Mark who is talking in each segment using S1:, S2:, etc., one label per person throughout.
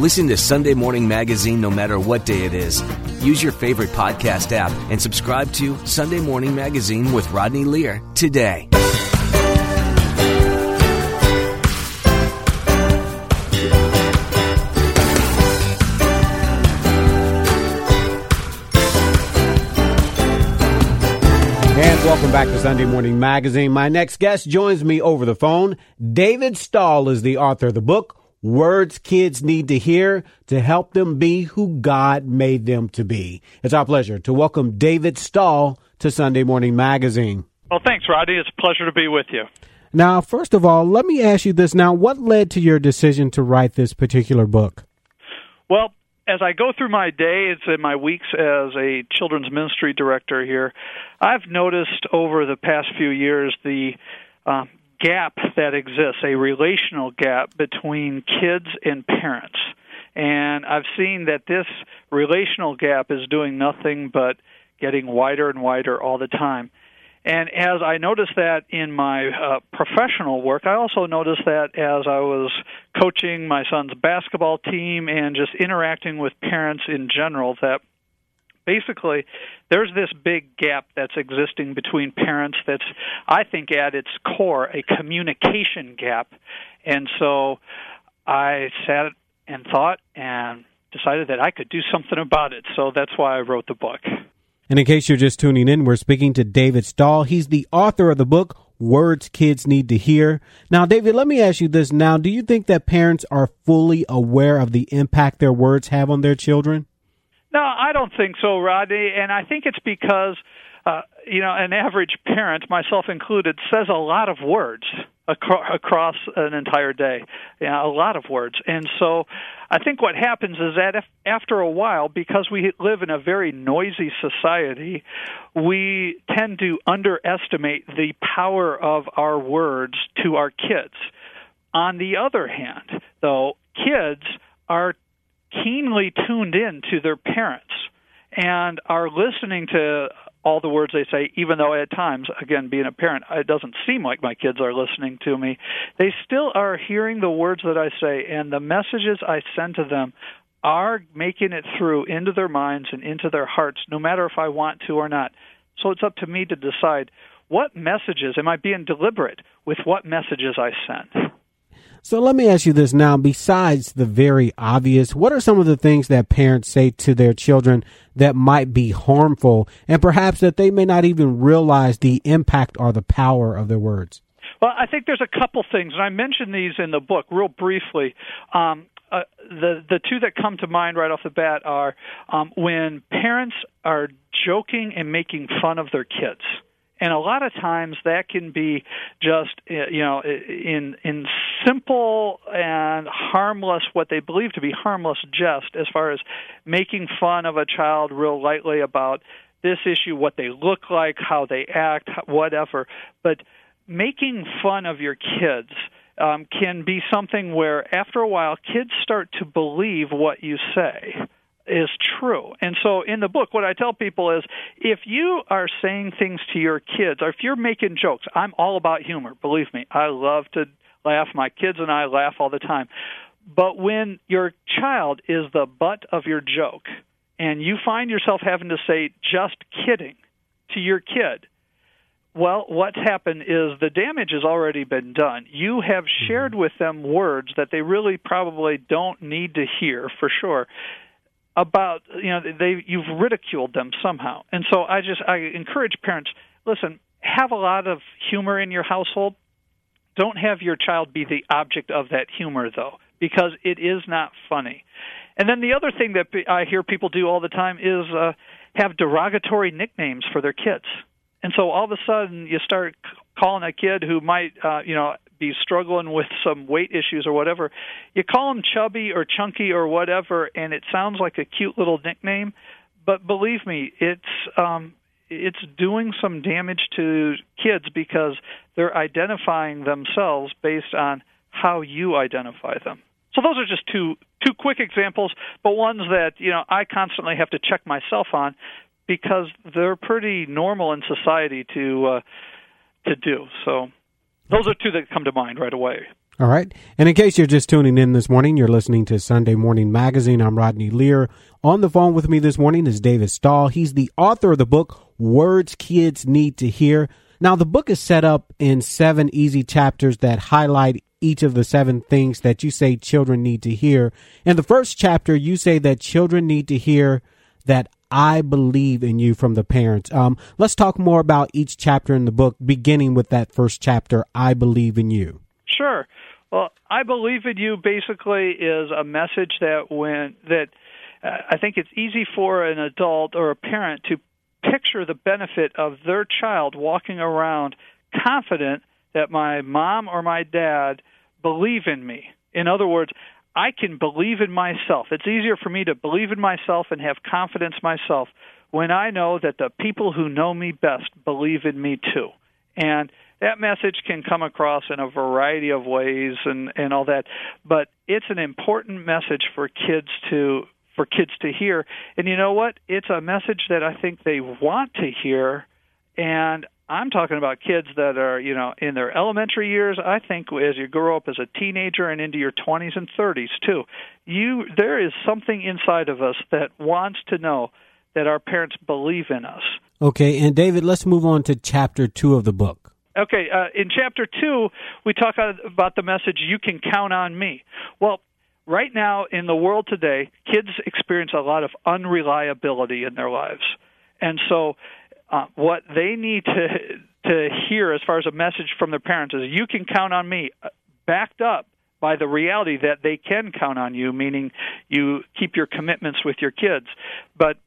S1: Listen to Sunday Morning Magazine no matter what day it is. Use your favorite podcast app and subscribe to Sunday Morning Magazine with Rodney Lear today.
S2: And welcome back to Sunday Morning Magazine. My next guest joins me over the phone. David Staal is the author of the book, Words Kids Need to Hear to Help Them Be Who God Made Them to Be. It's our pleasure to welcome David Staal to Sunday Morning Magazine.
S3: Well, thanks, Roddy. It's a pleasure to be with you.
S2: Now, first of all, let me ask you this now. What led to your decision to write this particular book?
S3: Well, as I go through my days and my weeks as a children's ministry director here, I've noticed over the past few years the uh, gap that exists, a relational gap between kids and parents. And I've seen that this relational gap is doing nothing but getting wider and wider all the time. And as I noticed that in my uh, professional work, I also noticed that as I was coaching my son's basketball team and just interacting with parents in general, that basically there's this big gap that's existing between parents that's, I think, at its core, a communication gap. And so I sat and thought and decided that I could do something about it. So that's why I wrote the book.
S2: And in case you're just tuning in, we're speaking to David Staal. He's the author of the book, Words Kids Need to Hear. Now, David, let me ask you this now. Do you think that parents are fully aware of the impact their words have on their children?
S3: No, I don't think so, Rodney. And I think it's because, uh, you know, an average parent, myself included, says a lot of words across an entire day. Yeah, a lot of words. And so I think what happens is that if, after a while, because we live in a very noisy society, we tend to underestimate the power of our words to our kids. On the other hand, though, kids are keenly tuned in to their parents and are listening to all the words they say, even though at times, again, being a parent, it doesn't seem like my kids are listening to me. They still are hearing the words that I say, and the messages I send to them are making it through into their minds and into their hearts, no matter if I want to or not. So it's up to me to decide what messages am I being deliberate with what messages I send.
S2: So let me ask you this now. Besides the very obvious, what are some of the things that parents say to their children that might be harmful and perhaps that they may not even realize the impact or the power of their words?
S3: Well, I think there's a couple things, and I mentioned these in the book real briefly. Um, uh, the the two that come to mind right off the bat are um, when parents are joking and making fun of their kids and a lot of times that can be just uh, you know in in simple and harmless what they believe to be harmless jest as far as making fun of a child real lightly about this issue what they look like how they act whatever. But making fun of your kids um, can be something where after a while kids start to believe what you say is true. And so in the book, what I tell people is if you are saying things to your kids, or if you're making jokes, I'm all about humor, believe me. I love to laugh. My kids and I laugh all the time. But when your child is the butt of your joke, and you find yourself having to say, just kidding, to your kid, well, what's happened is the damage has already been done. You have shared mm-hmm. with them words that they really probably don't need to hear for sure about you know they you've ridiculed them somehow. And so i just i encourage parents listen have a lot of humor in your household. Don't have your child be the object of that humor though because it is not funny. And then the other thing that i hear people do all the time is uh have derogatory nicknames for their kids. And so all of a sudden you start calling a kid who might uh you know be struggling with some weight issues or whatever, you call them chubby or chunky or whatever, and it sounds like a cute little nickname. But believe me, it's um, it's doing some damage to kids because they're identifying themselves based on how you identify them. So those are just two two quick examples, but ones that you know I constantly have to check myself on because they're pretty normal in society to uh, to do. So those are two that come to mind right away.
S2: All right. And in case you're just tuning in this morning, you're listening to Sunday Morning Magazine. I'm Rodney Lear. On the phone with me this morning is David Staal. He's the author of the book, Words Kids Need to Hear. Now, the book is set up in seven easy chapters that highlight each of the seven things that you say children need to hear. In the first chapter, you say that children need to hear that I believe in you from the parents. Um, let's talk more about each chapter in the book, beginning with that first chapter, I believe in you.
S3: Sure. Well, I believe in you basically is a message that when that uh, I think it's easy for an adult or a parent to picture the benefit of their child walking around confident that my mom or my dad believe in me. In other words, I can believe in myself. It's easier for me to believe in myself and have confidence myself when I know that the people who know me best believe in me too. And that message can come across in a variety of ways and and all that, but it's an important message for kids to for kids to hear. And you know what? It's a message that I think they want to hear and I'm talking about kids that are, you know, in their elementary years. I think as you grow up as a teenager and into your 20s and 30s too, you there is something inside of us that wants to know that our parents believe in us.
S2: Okay, and David, let's move on to chapter 2 of the book.
S3: Okay, uh, in chapter 2, we talk about the message you can count on me. Well, right now in the world today, kids experience a lot of unreliability in their lives. And so uh, what they need to to hear as far as a message from their parents is you can count on me uh, backed up by the reality that they can count on you meaning you keep your commitments with your kids. But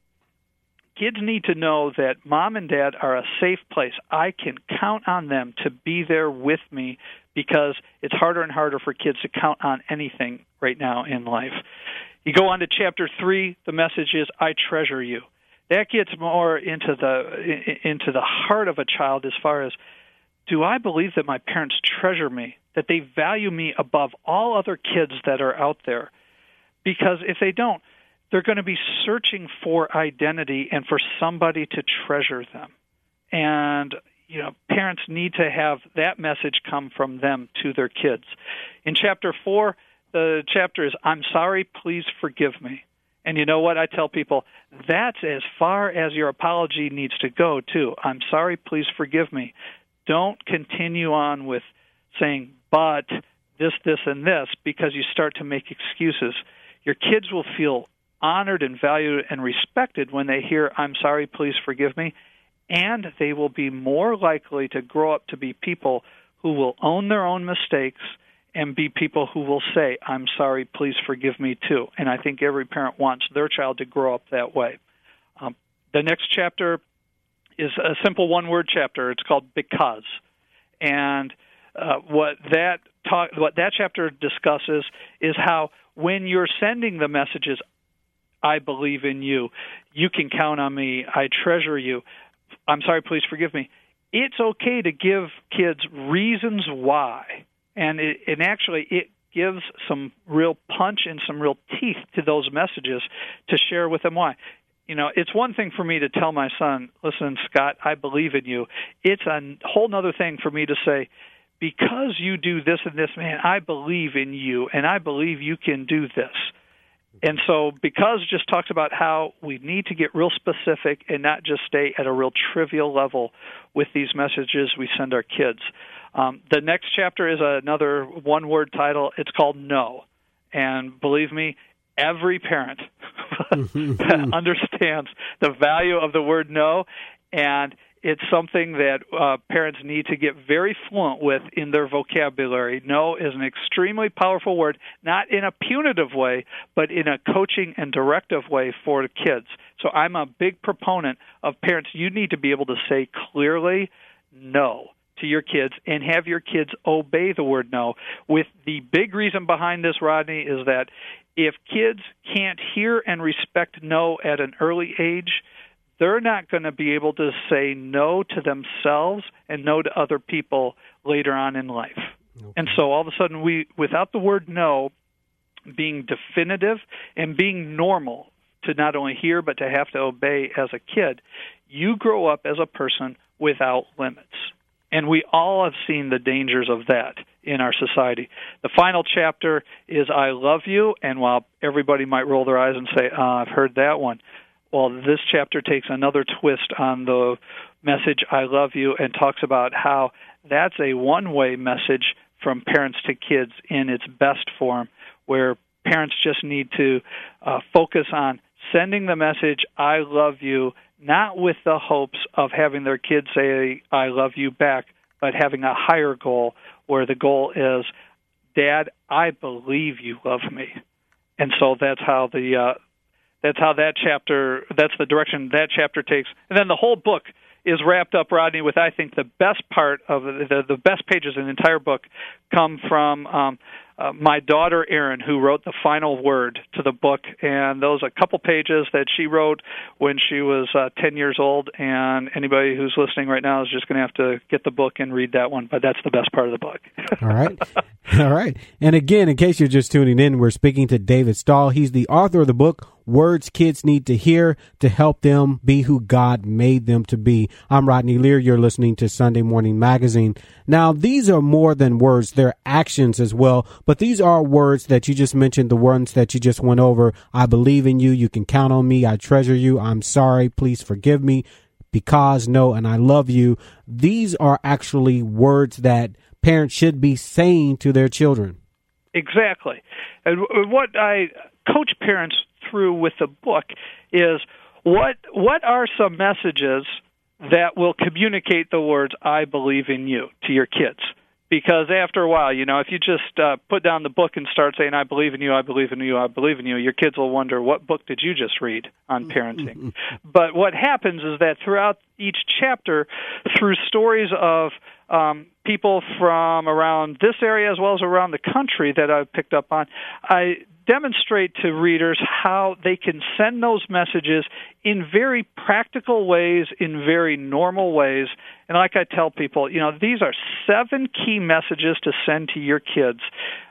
S3: kids need to know that mom and dad are a safe place. I can count on them to be there with me because it's harder and harder for kids to count on anything right now in life. You go on to chapter 3 the message is i treasure you that gets more into the into the heart of a child as far as do I believe that my parents treasure me, that they value me above all other kids that are out there? Because if they don't, they're going to be searching for identity and for somebody to treasure them. And you know, parents need to have that message come from them to their kids. In chapter 4, the chapter is I'm sorry, please forgive me. And you know what? I tell people that's as far as your apology needs to go, too. I'm sorry, please forgive me. Don't continue on with saying, but this, this, and this, because you start to make excuses. Your kids will feel honored and valued and respected when they hear, I'm sorry, please forgive me. And they will be more likely to grow up to be people who will own their own mistakes and be people who will say, I'm sorry, please forgive me too. And I think every parent wants their child to grow up that way. Um, the next chapter is a simple one word chapter. It's called Because. And uh, what that talk, what that chapter discusses is how when you're sending the messages, I believe in you, you can count on me, I treasure you, I'm sorry, please forgive me. It's okay to give kids reasons why and it, and actually it gives some real punch and some real teeth to those messages to share with them why. You know, it's one thing for me to tell my son, "Listen, Scott, I believe in you." It's a whole other thing for me to say, "Because you do this and this, man, I believe in you, and I believe you can do this." And so, because just talks about how we need to get real specific and not just stay at a real trivial level with these messages we send our kids. Um, the next chapter is another one word title. It's called No. And believe me, every parent understands the value of the word no. And it's something that uh, parents need to get very fluent with in their vocabulary. No is an extremely powerful word, not in a punitive way, but in a coaching and directive way for the kids. So I'm a big proponent of parents. You need to be able to say clearly no to your kids and have your kids obey the word no. With the big reason behind this, Rodney, is that if kids can't hear and respect no at an early age, they're not going to be able to say no to themselves and no to other people later on in life. Okay. And so all of a sudden, we, without the word no being definitive and being normal to not only hear but to have to obey as a kid, you grow up as a person without limits. And we all have seen the dangers of that in our society. The final chapter is I love you, and while everybody might roll their eyes and say, oh, I've heard that one, well, this chapter takes another twist on the message I love you and talks about how that's a one way message from parents to kids in its best form, where parents just need to uh, focus on sending the message I love you, not with the hopes of having their kids say I love you back, but having a higher goal where the goal is, Dad, I believe you love me, and so that's how the uh, that's how that chapter that's the direction that chapter takes, and then the whole book is wrapped up, Rodney, with I think the best part of the the best pages in the entire book come from um, uh, my daughter Erin, who wrote the final word to the book, and those a couple pages that she wrote when she was uh, 10 years old. And anybody who's listening right now is just going to have to get the book and read that one. But that's the best part of the book.
S2: All right, all right. And again, in case you're just tuning in, we're speaking to David Staal. He's the author of the book words kids need to hear to help them be who God made them to be. I'm Rodney Lear. You're listening to Sunday Morning Magazine. Now, these are more than words, they're actions as well, but these are words that you just mentioned, the ones that you just went over. I believe in you. You can count on me. I treasure you. I'm sorry. Please forgive me. Because, no, and I love you. These are actually words that parents should be saying to their children.
S3: Exactly. And what I coach parents through with the book is what what are some messages that will communicate the words "I believe in you" to your kids? Because after a while, you know, if you just uh, put down the book and start saying "I believe in you, I believe in you, I believe in you," your kids will wonder what book did you just read on parenting. but what happens is that throughout each chapter, through stories of um, people from around this area as well as around the country that I've picked up on, I demonstrate to readers how they can send those messages in very practical ways, in very normal ways. And like I tell people, you know, these are seven key messages to send to your kids.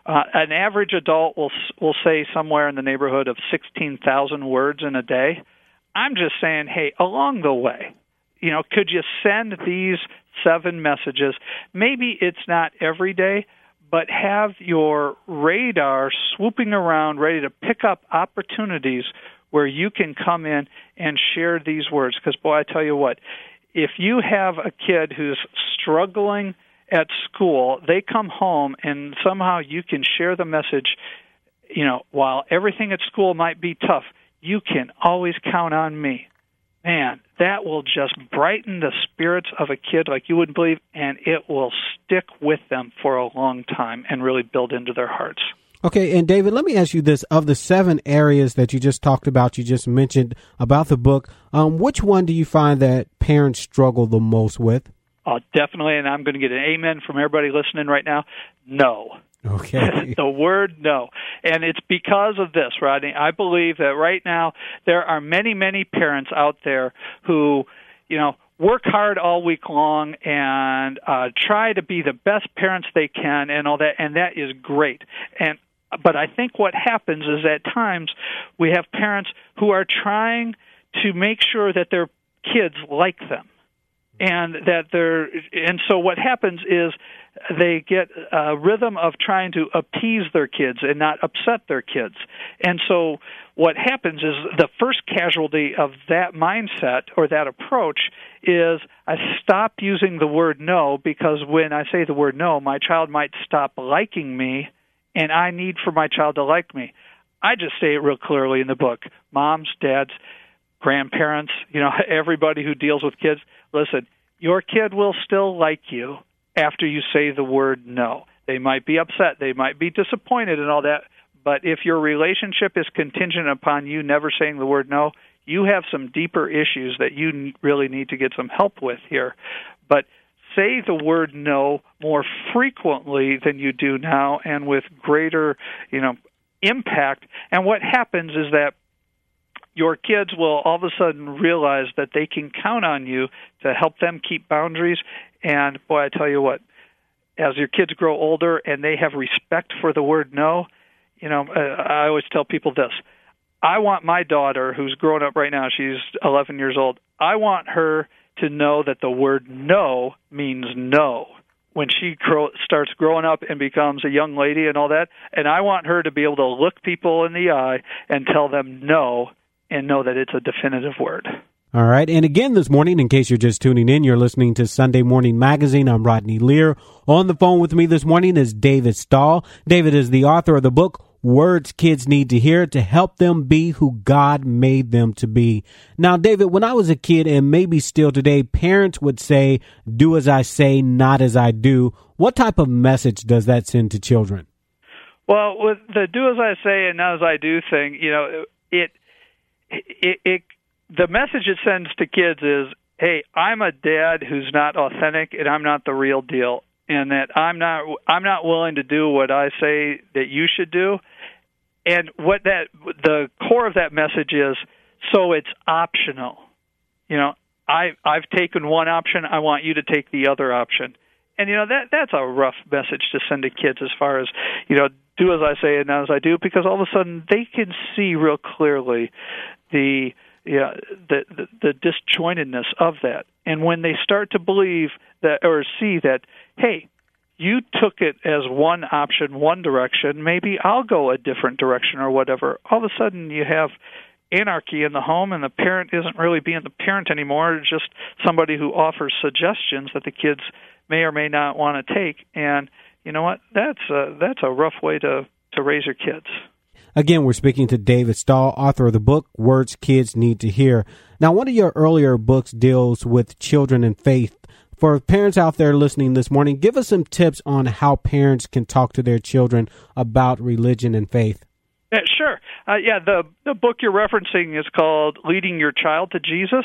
S3: Uh, an average adult will will say somewhere in the neighborhood of 16,000 words in a day. I'm just saying, hey, along the way, you know, could you send these seven messages? Maybe it's not every day, but have your radar swooping around ready to pick up opportunities where you can come in and share these words. Because, boy, I tell you what, if you have a kid who's struggling at school, they come home and somehow you can share the message, you know, while everything at school might be tough, you can always count on me man, that will just brighten the spirits of a kid like you wouldn't believe, and it will stick with them for a long time and really build into their hearts.
S2: Okay, and David, let me ask you this: of the seven areas that you just talked about, you just mentioned about the book, um, which one do you find that parents struggle the most with?
S3: Oh, definitely, and I'm going to get an amen from everybody listening right now. No.
S2: Okay.
S3: the word no. And it's because of this, Rodney. I believe that right now there are many, many parents out there who, you know, work hard all week long and uh, try to be the best parents they can and all that, and that is great. And but I think what happens is at times we have parents who are trying to make sure that their kids like them and that they're and so what happens is they get a rhythm of trying to appease their kids and not upset their kids. And so what happens is the first casualty of that mindset or that approach is I stop using the word no because when I say the word no, my child might stop liking me and I need for my child to like me. I just say it real clearly in the book. Moms, dads, grandparents, you know, everybody who deals with kids, listen, your kid will still like you after you say the word no. They might be upset, they might be disappointed, and all that. But if your relationship is contingent upon you never saying the word no, you have some deeper issues that you really need to get some help with here. But say the word no more frequently than you do now and with greater, you know, impact. And what happens is that your kids will all of a sudden realize that they can count on you to help them keep boundaries. And boy, I tell you what, as your kids grow older and they have respect for the word no, you know, I always tell people this. I want my daughter, who's grown up right now, she's 11 years old, I want her to know that the word no means no. when she grow, starts growing up and becomes a young lady and all that. And I want her to be able to look people in the eye and tell them no and know that it's a definitive word.
S2: All right. And again this morning, in case you're just tuning in, you're listening to Sunday Morning Magazine. I'm Rodney Lear. On the phone with me this morning is David Staal. David is the author of the book, Words Kids Need to Hear to help them be who God made them to be. Now, David, when I was a kid and maybe still today, parents would say, do as I say, not as I do. What type of message does that send to children?
S3: Well, with the do as I say and not as I do thing, you know, it, it, it the message it sends to kids is, "Hey, I'm a dad who's not authentic, and I'm not the real deal, and that I'm not I'm not willing to do what I say that you should do." And what that the core of that message is, so it's optional. You know, I I've taken one option, I want you to take the other option. And you know that that's a rough message to send to kids as far as, you know, do as I say and not as I do because all of a sudden they can see real clearly the yeah, the, the the disjointedness of that. And when they start to believe that or see that, hey, you took it as one option, one direction, maybe I'll go a different direction or whatever. All of a sudden you have anarchy in the home and the parent isn't really being the parent anymore, just somebody who offers suggestions that the kids may or may not want to take and you know what? That's a that's a rough way to to raise your kids.
S2: Again, we're speaking to David Staal, author of the book Words Kids Need to Hear. Now, one of your earlier books deals with children and faith. For parents out there listening this morning, give us some tips on how parents can talk to their children about religion and faith.
S3: Yeah, sure. Uh, yeah, the the book you're referencing is called "Leading Your Child to Jesus,"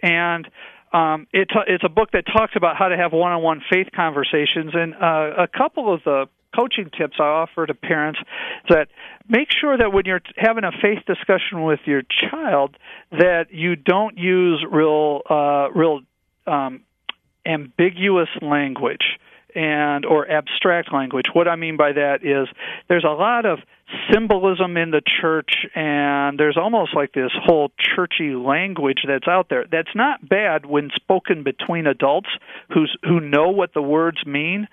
S3: and um, it's a, it's a book that talks about how to have one-on-one faith conversations. And uh, a couple of the coaching tips I offer to parents that make sure that when you're having a faith discussion with your child that you don't use real uh, real um, ambiguous language and or abstract language. What I mean by that is there's a lot of symbolism in the church and there's almost like this whole churchy language that's out there. That's not bad when spoken between adults who's who know what the words mean,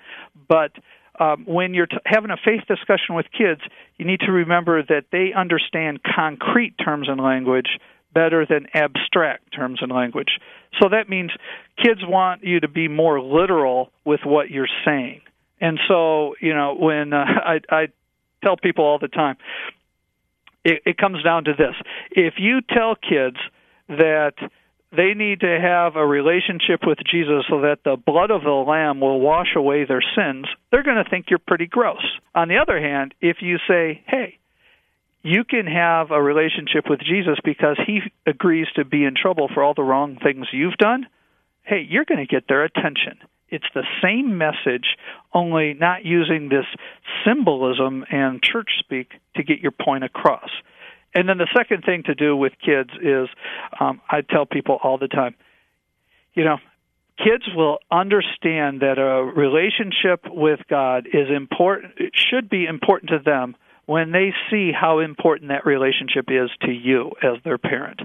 S3: but um, when you're t- having a faith discussion with kids, you need to remember that they understand concrete terms and language better than abstract terms and language. So that means kids want you to be more literal with what you're saying. And so, you know, when uh, I, I tell people all the time, it, it comes down to this: if you tell kids that they need to have a relationship with Jesus so that the blood of the Lamb will wash away their sins, they're going to think you're pretty gross. On the other hand, if you say, hey, you can have a relationship with Jesus because he agrees to be in trouble for all the wrong things you've done, hey, you're going to get their attention. It's the same message, only not using this symbolism and church speak to get your point across. And then the second thing to do with kids is um, I tell people all the time, you know, kids will understand that a relationship with God is important, it should be important to them when they see how important that relationship is to you as their parent.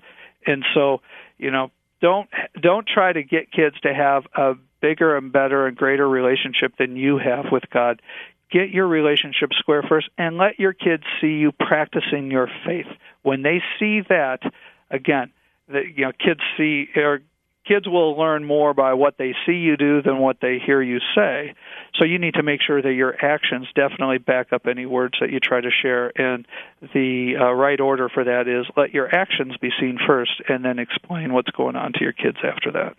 S3: And so, you know, don't don't try to get kids to have a bigger and better and greater relationship than you have with God get your relationship square first and let your kids see you practicing your faith. When they see that again the, you know kids see or kids will learn more by what they see you do than what they hear you say. So you need to make sure that your actions definitely back up any words that you try to share. And the uh, right order for that is let your actions be seen first and then explain what's going on to your kids after that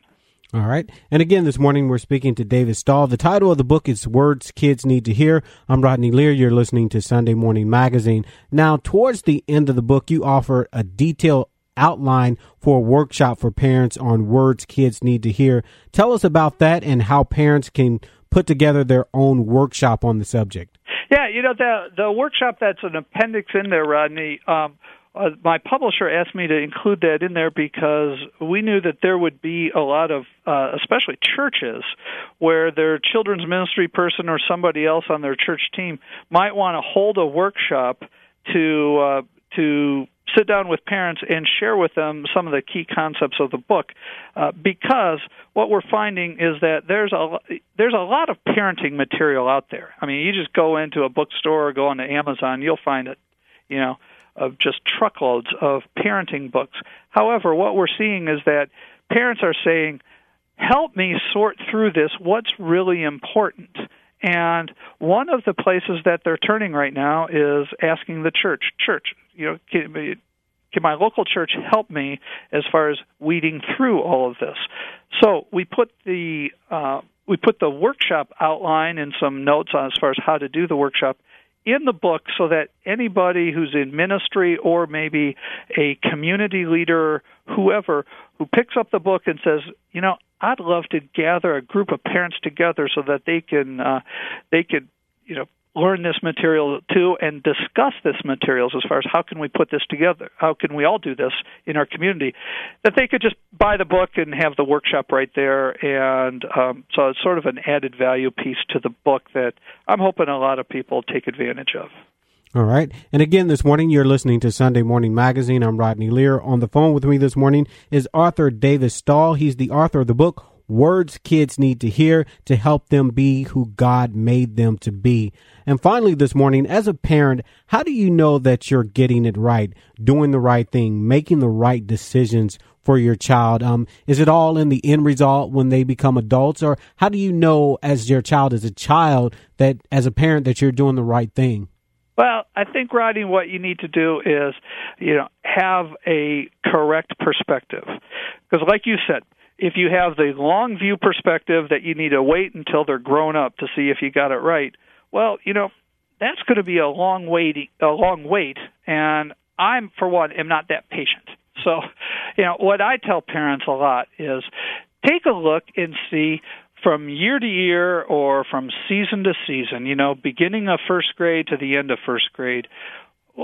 S2: all right. And again, this morning we're speaking to David Staal. The title of the book is Words Kids Need to Hear. I'm Rodney Lear. You're listening to Sunday Morning Magazine. Now, towards the end of the book, you offer a detailed outline for a workshop for parents on words kids need to hear. Tell us about that and how parents can put together their own workshop on the subject.
S3: Yeah, you know the the workshop that's an appendix in there, Rodney. Um, uh, my publisher asked me to include that in there because we knew that there would be a lot of, uh, especially churches, where their children's ministry person or somebody else on their church team might want to hold a workshop to uh, to sit down with parents and share with them some of the key concepts of the book, uh, because what we're finding is that there's a there's a lot of parenting material out there. I mean, you just go into a bookstore or go onto Amazon, you'll find it, you know, of just truckloads of parenting books. However, what we're seeing is that parents are saying, "Help me sort through this. What's really important?" And one of the places that they're turning right now is asking the church, church, you know, can, can my local church help me as far as weeding through all of this? So we put the uh, we put the workshop outline and some notes on as far as how to do the workshop in the book so that anybody who's in ministry or maybe a community leader, whoever, who picks up the book and says, you know, I'd love to gather a group of parents together so that they can uh, they could you know learn this material too and discuss this materials as far as how can we put this together how can we all do this in our community that they could just buy the book and have the workshop right there and um, so it's sort of an added value piece to the book that i'm hoping a lot of people take advantage of
S2: all right. And again, this morning, you're listening to Sunday Morning Magazine. I'm Rodney Lear. On the phone with me this morning is author David Staal. He's the author of the book, Words Kids Need to Hear to Help Them Be Who God Made Them to Be. And finally, this morning, as a parent, how do you know that you're getting it right, doing the right thing, making the right decisions for your child? Um, is it all in the end result when they become adults? Or how do you know as your child is a child that as a parent that you're doing the right thing?
S3: Well, I think, Rodney, what you need to do is, you know, have a correct perspective. Because, like you said, if you have the long view perspective that you need to wait until they're grown up to see if you got it right, well, you know, that's going to be a long wait, a long wait, and I'm, for one, am not that patient. So, you know, what I tell parents a lot is take a look and see from year to year or from season to season, you know, beginning of first grade to the end of first grade,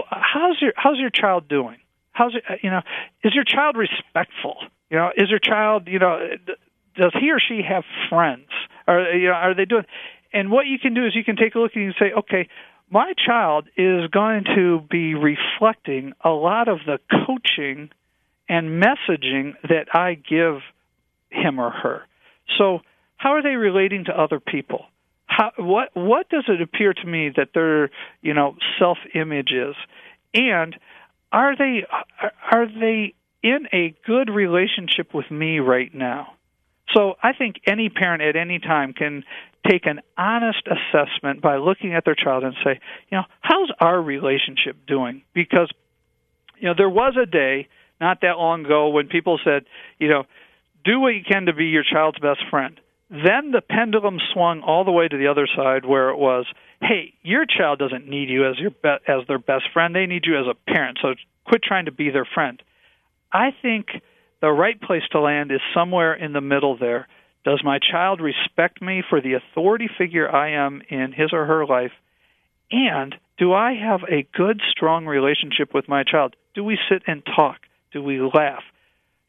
S3: how's your how's your child doing? How's it, you know, is your child respectful? You know, is your child, you know, does he or she have friends? Are you know, are they doing? And what you can do is you can take a look and you can say, okay, my child is going to be reflecting a lot of the coaching and messaging that I give him or her. So how are they relating to other people? How, what what does it appear to me that their you know self image is, and are they are they in a good relationship with me right now? So I think any parent at any time can take an honest assessment by looking at their child and say, you know, how's our relationship doing? Because you know there was a day not that long ago when people said, you know, do what you can to be your child's best friend. Then the pendulum swung all the way to the other side, where it was, "Hey, your child doesn't need you as your be- as their best friend; they need you as a parent. So quit trying to be their friend." I think the right place to land is somewhere in the middle there. Does my child respect me for the authority figure I am in his or her life? And do I have a good, strong relationship with my child? Do we sit and talk? Do we laugh?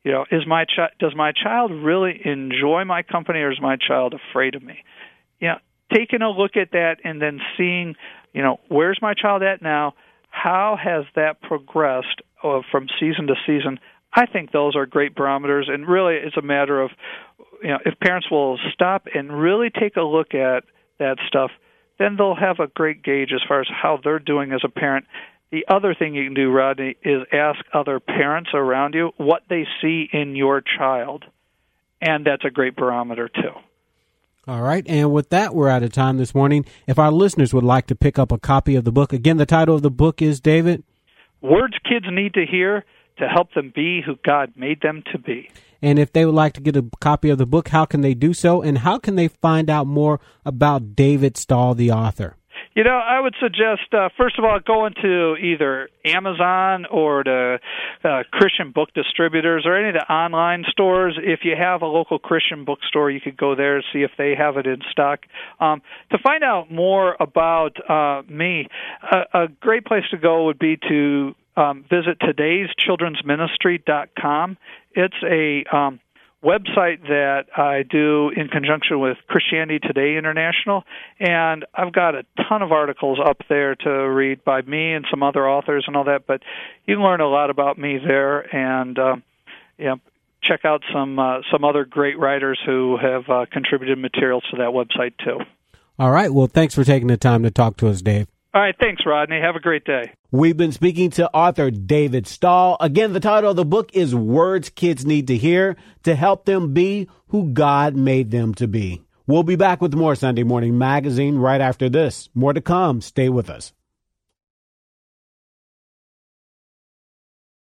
S3: You know, is my chi- does my child really enjoy my company, or is my child afraid of me? You know, taking a look at that and then seeing, you know, where's my child at now? How has that progressed uh, from season to season? I think those are great barometers, and really, it's a matter of, you know, if parents will stop and really take a look at that stuff, then they'll have a great gauge as far as how they're doing as a parent the other thing you can do, Rodney, is ask other parents around you what they see in your child. And that's a great barometer, too.
S2: All right. And with that, we're out of time this morning. If our listeners would like to pick up a copy of the book, again, the title of the book is David?
S3: Words Kids Need to Hear to Help Them Be Who God Made Them to Be.
S2: And if they would like to get a copy of the book, how can they do so? And how can they find out more about David Staal, the author?
S3: You know, I would suggest uh, first of all going to either Amazon or the uh, Christian book distributors or any of the online stores. If you have a local Christian bookstore, you could go there and see if they have it in stock. Um, to find out more about uh, me, a, a great place to go would be to um, visit today's children's. It's a um, website that I do in conjunction with Christianity Today International, and I've got a ton of articles up there to read by me and some other authors and all that. But you can learn a lot about me there, and uh, yeah, check out some uh, some other great writers who have uh, contributed materials to that website too.
S2: All right. Well, thanks for taking the time to talk to us, Dave.
S3: All right. Thanks, Rodney. Have a great day.
S2: We've been speaking to author David Staal. Again, the title of the book is Words Kids Need to Hear to Help Them Be Who God Made Them to Be. We'll be back with more Sunday Morning Magazine right after this. More to come. Stay with us.